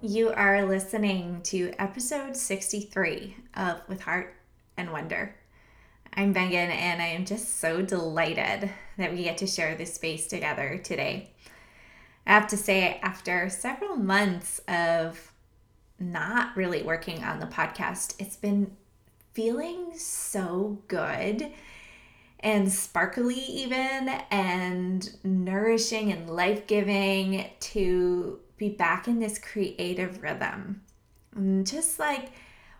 You are listening to episode 63 of With Heart and Wonder. I'm Megan, and I am just so delighted that we get to share this space together today. I have to say, after several months of not really working on the podcast, it's been feeling so good and sparkly, even and nourishing and life giving to be back in this creative rhythm. And just like,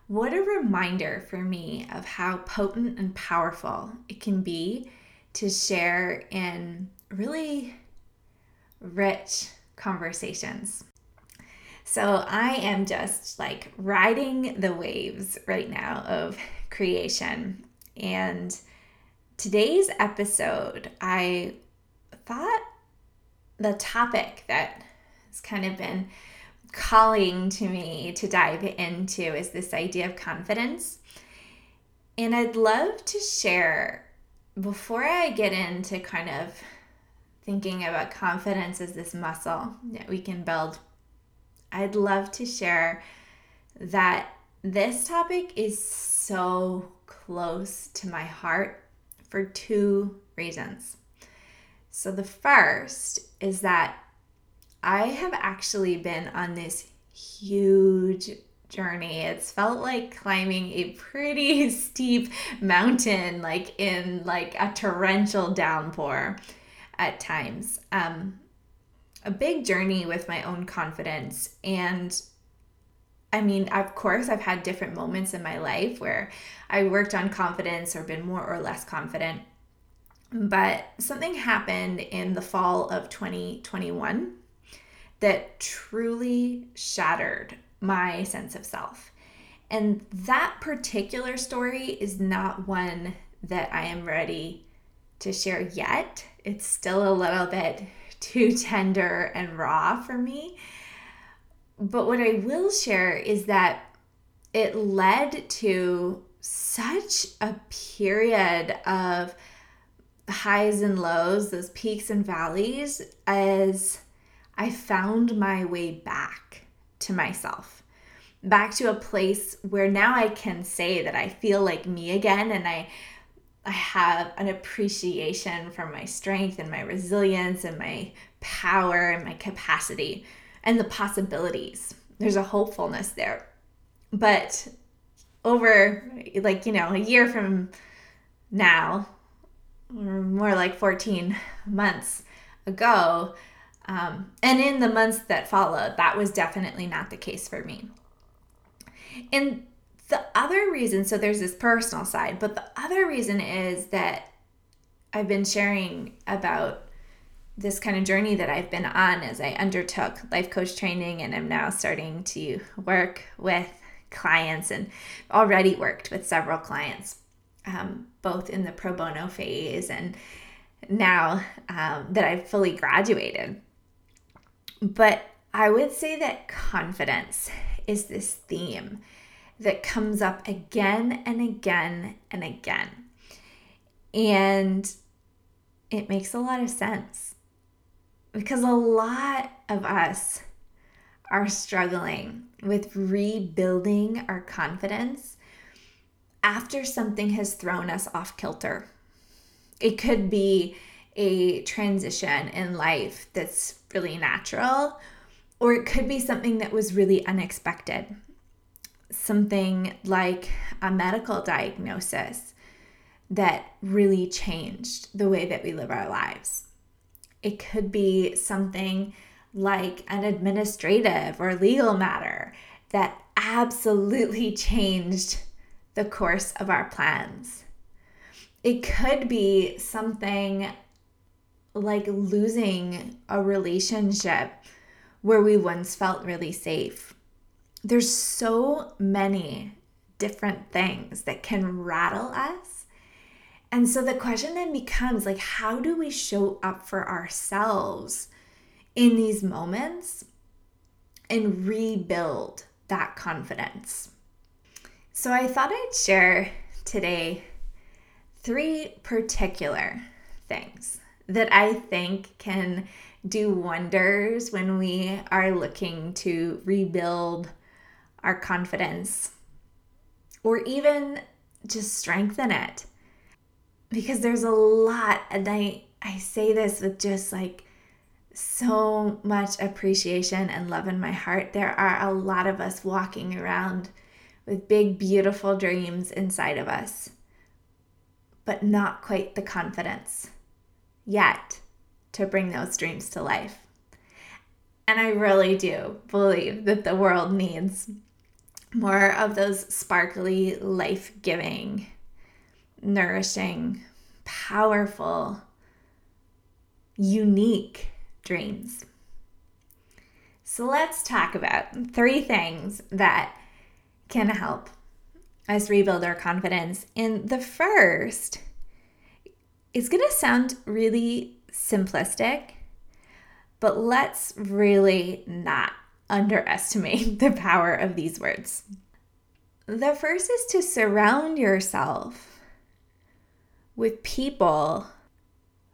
what a reminder for me of how potent and powerful it can be to share in really rich conversations. So I am just like riding the waves right now of creation. And today's episode, I thought the topic that has kind of been calling to me to dive into is this idea of confidence. And I'd love to share before I get into kind of thinking about confidence as this muscle that we can build, I'd love to share that this topic is so close to my heart for two reasons. So, the first is that I have actually been on this huge journey. It's felt like climbing a pretty steep mountain, like in like a torrential downpour at times. Um, a big journey with my own confidence. And I mean, of course, I've had different moments in my life where I worked on confidence or been more or less confident. But something happened in the fall of 2021 that truly shattered my sense of self. And that particular story is not one that I am ready to share yet. It's still a little bit too tender and raw for me. But what I will share is that it led to such a period of highs and lows, those peaks and valleys, as I found my way back to myself, back to a place where now I can say that I feel like me again and I I have an appreciation for my strength and my resilience and my power and my capacity and the possibilities. There's a hopefulness there. But over like, you know, a year from now, or more like 14 months ago, um, and in the months that followed, that was definitely not the case for me. And the other reason, so there's this personal side, but the other reason is that I've been sharing about this kind of journey that I've been on as I undertook life coach training and I'm now starting to work with clients and already worked with several clients, um, both in the pro bono phase and now um, that I've fully graduated. But I would say that confidence is this theme that comes up again and again and again. And it makes a lot of sense because a lot of us are struggling with rebuilding our confidence after something has thrown us off kilter. It could be a transition in life that's really natural, or it could be something that was really unexpected. Something like a medical diagnosis that really changed the way that we live our lives. It could be something like an administrative or legal matter that absolutely changed the course of our plans. It could be something like losing a relationship where we once felt really safe there's so many different things that can rattle us. And so the question then becomes like, how do we show up for ourselves in these moments and rebuild that confidence? So I thought I'd share today three particular things that I think can do wonders when we are looking to rebuild our confidence or even just strengthen it. Because there's a lot, and I, I say this with just like so much appreciation and love in my heart. There are a lot of us walking around with big, beautiful dreams inside of us, but not quite the confidence yet to bring those dreams to life. And I really do believe that the world needs more of those sparkly, life giving, nourishing, powerful, unique dreams. So let's talk about three things that can help us rebuild our confidence. And the first is going to sound really simplistic, but let's really not underestimate the power of these words. The first is to surround yourself with people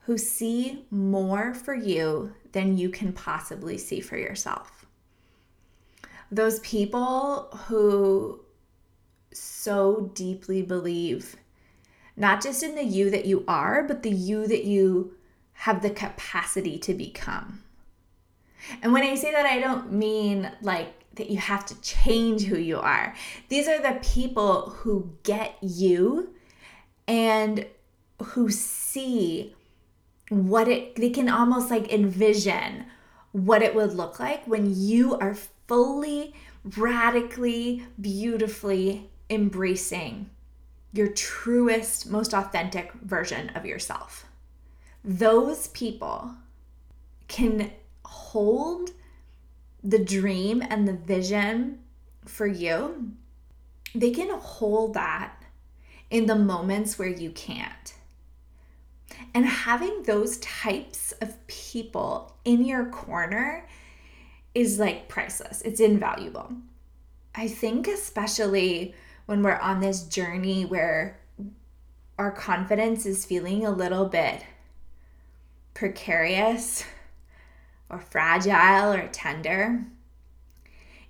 who see more for you than you can possibly see for yourself. Those people who so deeply believe not just in the you that you are, but the you that you have the capacity to become. And when I say that, I don't mean like that you have to change who you are. These are the people who get you and who see what it, they can almost like envision what it would look like when you are fully, radically, beautifully embracing your truest, most authentic version of yourself. Those people can hold the dream and the vision for you, they can hold that in the moments where you can't. And having those types of people in your corner is like priceless, it's invaluable. I think, especially when we're on this journey where our confidence is feeling a little bit precarious or fragile or tender,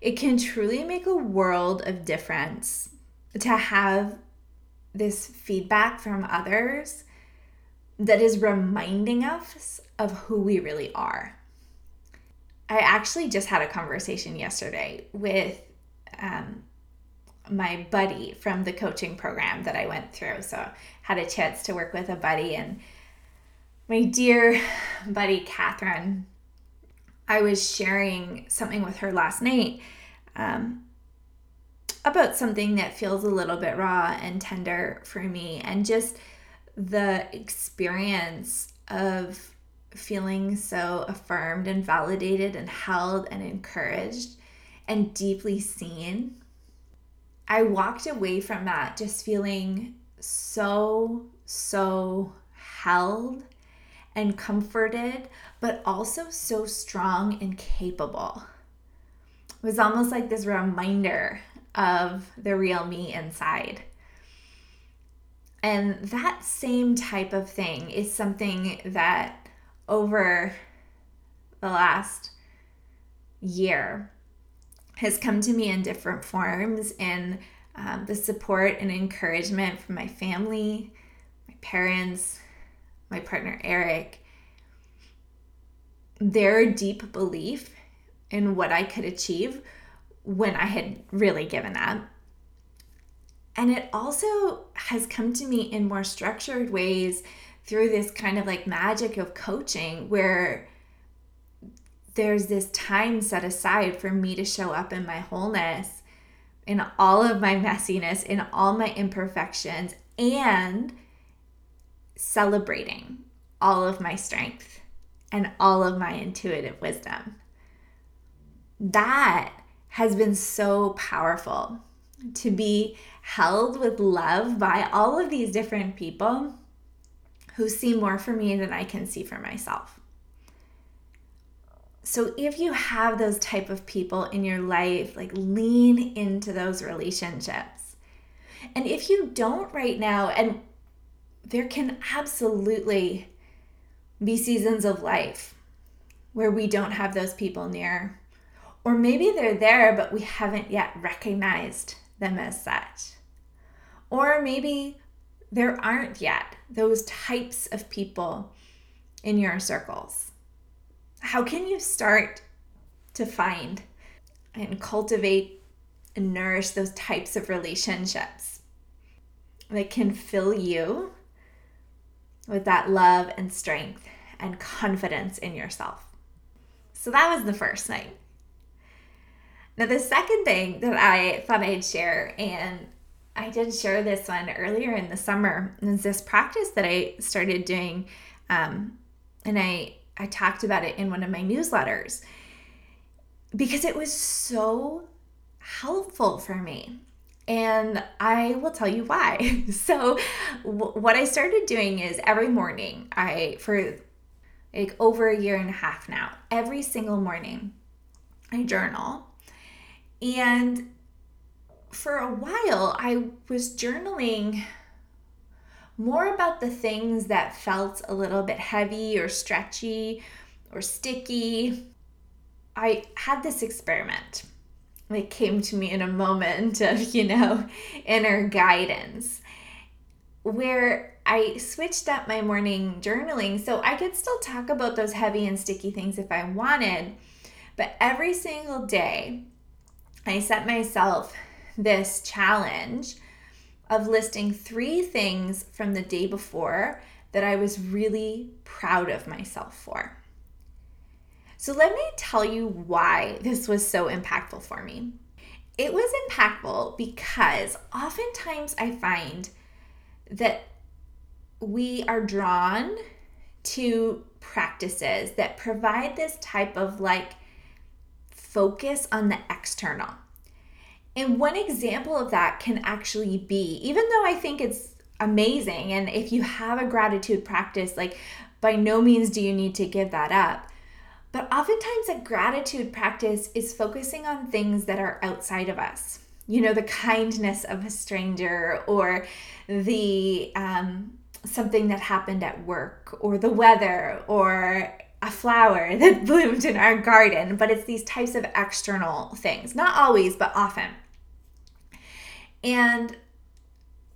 it can truly make a world of difference to have this feedback from others that is reminding us of who we really are. I actually just had a conversation yesterday with um, my buddy from the coaching program that I went through. So had a chance to work with a buddy and my dear buddy Catherine. I was sharing something with her last night um, about something that feels a little bit raw and tender for me, and just the experience of feeling so affirmed and validated and held and encouraged and deeply seen I walked away from that just feeling so, so held and comforted, but also so strong and capable. It was almost like this reminder of the real me inside. And that same type of thing is something that over the last year has come to me in different forms in um, the support and encouragement from my family, my parents, my partner Eric, their deep belief in what I could achieve when I had really given up. And it also has come to me in more structured ways through this kind of like magic of coaching where there's this time set aside for me to show up in my wholeness, in all of my messiness, in all my imperfections, and celebrating all of my strength and all of my intuitive wisdom. That has been so powerful to be held with love by all of these different people who see more for me than I can see for myself. So if you have those type of people in your life, like lean into those relationships. And if you don't right now, and there can absolutely be seasons of life where we don't have those people near, or maybe they're there, but we haven't yet recognized them as such. Or maybe there aren't yet those types of people in your circles. How can you start to find and cultivate and nourish those types of relationships that can fill you with that love and strength and confidence in yourself? So that was the first thing. Now, the second thing that I thought I'd share, and I did share this one earlier in the summer, is this practice that I started doing. Um, and I, I talked about it in one of my newsletters because it was so helpful for me. And I will tell you why. so, w- what I started doing is every morning, I, for like over a year and a half now, every single morning, I journal and for a while, I was journaling more about the things that felt a little bit heavy or stretchy or sticky. I had this experiment. It came to me in a moment of, you know, inner guidance where I switched up my morning journaling so I could still talk about those heavy and sticky things if I wanted. But every single day, I set myself this challenge of listing three things from the day before that I was really proud of myself for. So, let me tell you why this was so impactful for me. It was impactful because oftentimes I find that we are drawn to practices that provide this type of like focus on the external. And one example of that can actually be, even though I think it's amazing, and if you have a gratitude practice, like by no means do you need to give that up. But oftentimes, a gratitude practice is focusing on things that are outside of us. You know, the kindness of a stranger, or the um, something that happened at work, or the weather, or a flower that bloomed in our garden, but it's these types of external things. Not always, but often. And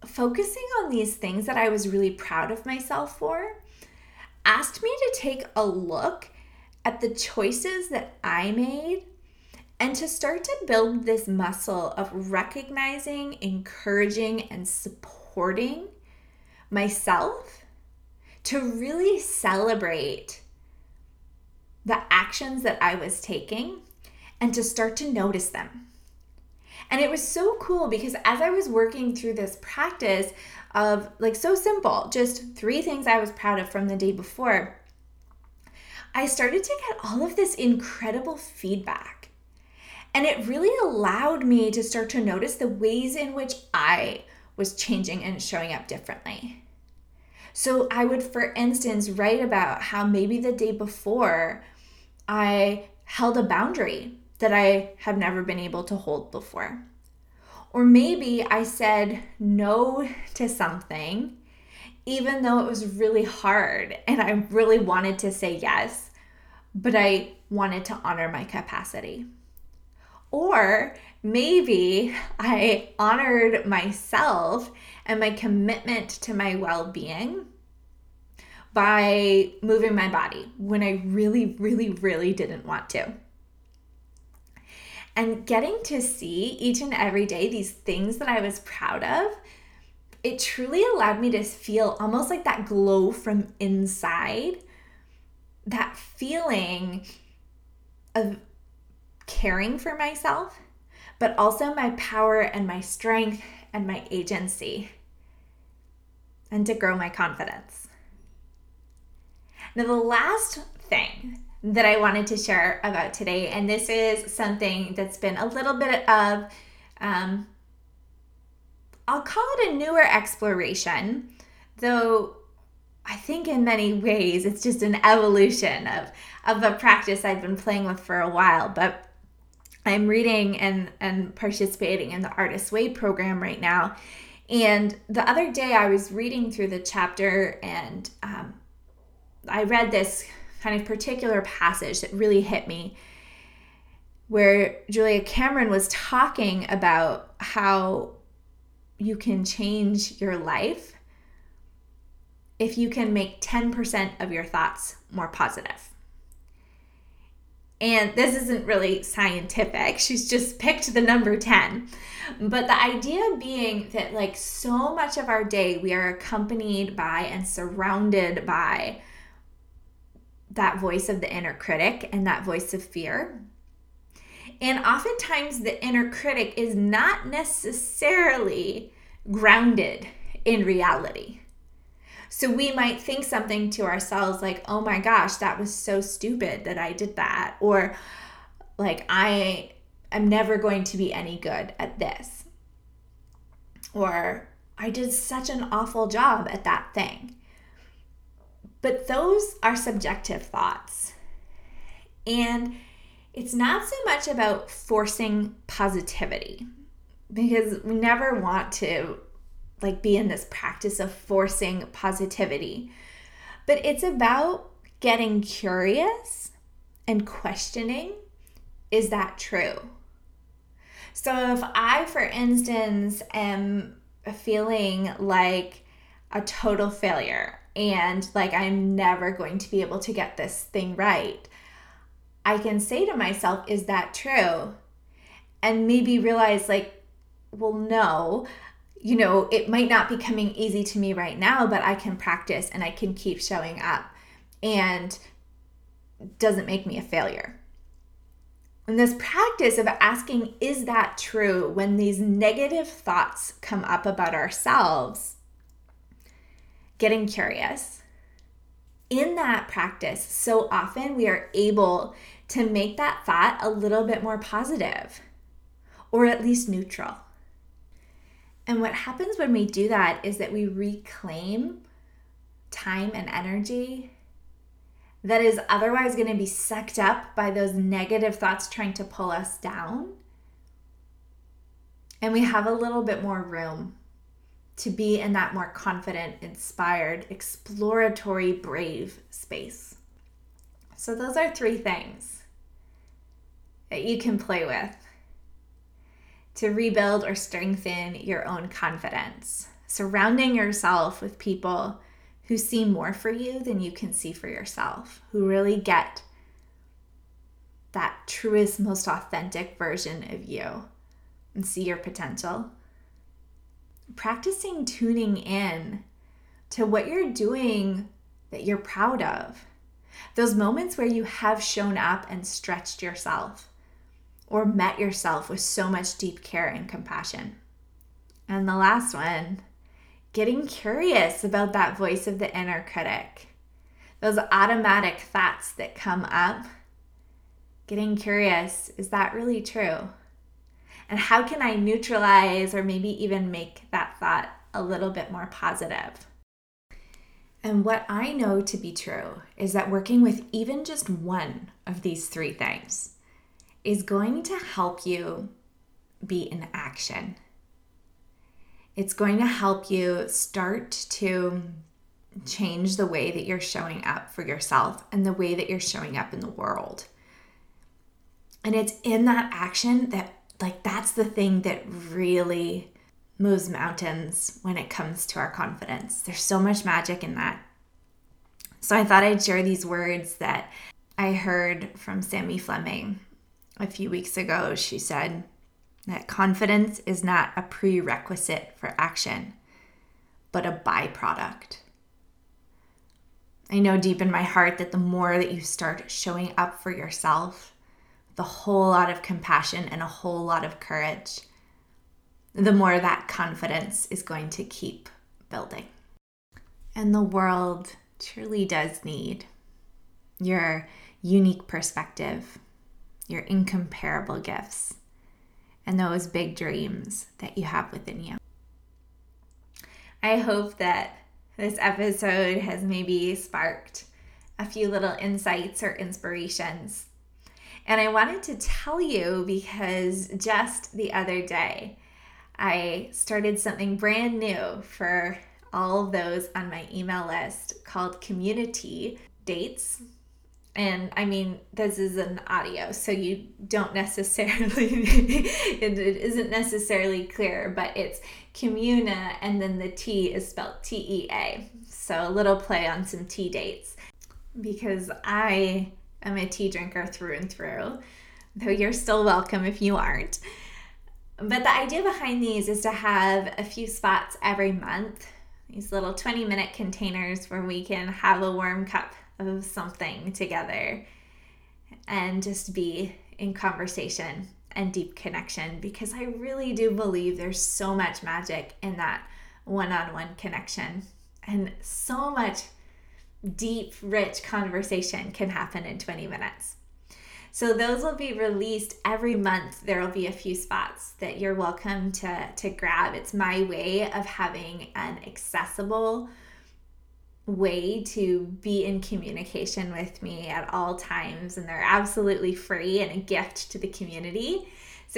focusing on these things that I was really proud of myself for asked me to take a look at the choices that I made and to start to build this muscle of recognizing, encouraging, and supporting myself to really celebrate the actions that I was taking and to start to notice them. And it was so cool because as I was working through this practice of like so simple, just three things I was proud of from the day before, I started to get all of this incredible feedback. And it really allowed me to start to notice the ways in which I was changing and showing up differently. So I would, for instance, write about how maybe the day before I held a boundary that I have never been able to hold before. Or maybe I said no to something, even though it was really hard and I really wanted to say yes, but I wanted to honor my capacity. Or maybe I honored myself and my commitment to my well being by moving my body when I really, really, really didn't want to. And getting to see each and every day these things that I was proud of, it truly allowed me to feel almost like that glow from inside, that feeling of caring for myself, but also my power and my strength and my agency, and to grow my confidence. Now, the last thing that I wanted to share about today. And this is something that's been a little bit of, um, I'll call it a newer exploration, though I think in many ways it's just an evolution of, of a practice I've been playing with for a while. But I'm reading and, and participating in the Artist Way program right now. And the other day I was reading through the chapter and um, I read this kind of particular passage that really hit me where Julia Cameron was talking about how you can change your life if you can make 10% of your thoughts more positive. And this isn't really scientific. She's just picked the number 10. But the idea being that, like, so much of our day, we are accompanied by and surrounded by that voice of the inner critic and that voice of fear. And oftentimes, the inner critic is not necessarily grounded in reality. So we might think something to ourselves like, oh my gosh, that was so stupid that I did that. Or like, I am never going to be any good at this. Or I did such an awful job at that thing. But those are subjective thoughts. And it's not so much about forcing positivity because we never want to like be in this practice of forcing positivity. But it's about getting curious and questioning is that true? So if I, for instance, am feeling like a total failure and like I'm never going to be able to get this thing right, I can say to myself, is that true? And maybe realize, like, well, no, you know, it might not be coming easy to me right now, but I can practice and I can keep showing up and doesn't make me a failure. And this practice of asking, is that true, when these negative thoughts come up about ourselves, getting curious. In that practice, so often we are able to make that thought a little bit more positive or at least neutral. And what happens when we do that is that we reclaim time and energy that is otherwise going to be sucked up by those negative thoughts trying to pull us down. And we have a little bit more room to be in that more confident, inspired, exploratory, brave space. So, those are three things that you can play with to rebuild or strengthen your own confidence. Surrounding yourself with people who see more for you than you can see for yourself, who really get that truest, most authentic version of you and see your potential. Practicing tuning in to what you're doing that you're proud of. Those moments where you have shown up and stretched yourself or met yourself with so much deep care and compassion. And the last one, getting curious about that voice of the inner critic, those automatic thoughts that come up. Getting curious, is that really true? And how can I neutralize or maybe even make that thought a little bit more positive? And what I know to be true is that working with even just one of these three things, is going to help you be in action. It's going to help you start to change the way that you're showing up for yourself and the way that you're showing up in the world. And it's in that action that, like, that's the thing that really moves mountains when it comes to our confidence. There's so much magic in that. So I thought I'd share these words that I heard from Sammy Fleming a few weeks ago, she said that confidence is not a prerequisite for action, but a byproduct. I know deep in my heart that the more that you start showing up for yourself, the whole lot of compassion and a whole lot of courage, the more that confidence is going to keep building. And the world truly does need your unique perspective, your incomparable gifts, and those big dreams that you have within you. I hope that this episode has maybe sparked a few little insights or inspirations. And I wanted to tell you because just the other day, I started something brand new for all those on my email list called Community Dates. And I mean, this is an audio, so you don't necessarily, it, it isn't necessarily clear, but it's communa and then the T is spelled T E A. So a little play on some tea dates because I am a tea drinker through and through, though you're still welcome if you aren't. But the idea behind these is to have a few spots every month, these little 20 minute containers where we can have a warm cup of something together and just be in conversation and deep connection because I really do believe there's so much magic in that one on one connection and so much deep, rich conversation can happen in 20 minutes. So those will be released every month. There will be a few spots that you're welcome to to grab. It's my way of having an accessible way to be in communication with me at all times and they're absolutely free and a gift to the community.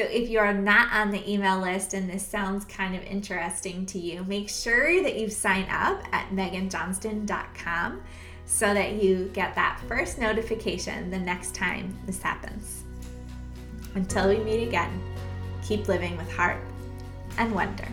So if you are not on the email list and this sounds kind of interesting to you, make sure that you sign up at meganjohnston.com so that you get that first notification the next time this happens. Until we meet again, keep living with heart and wonder.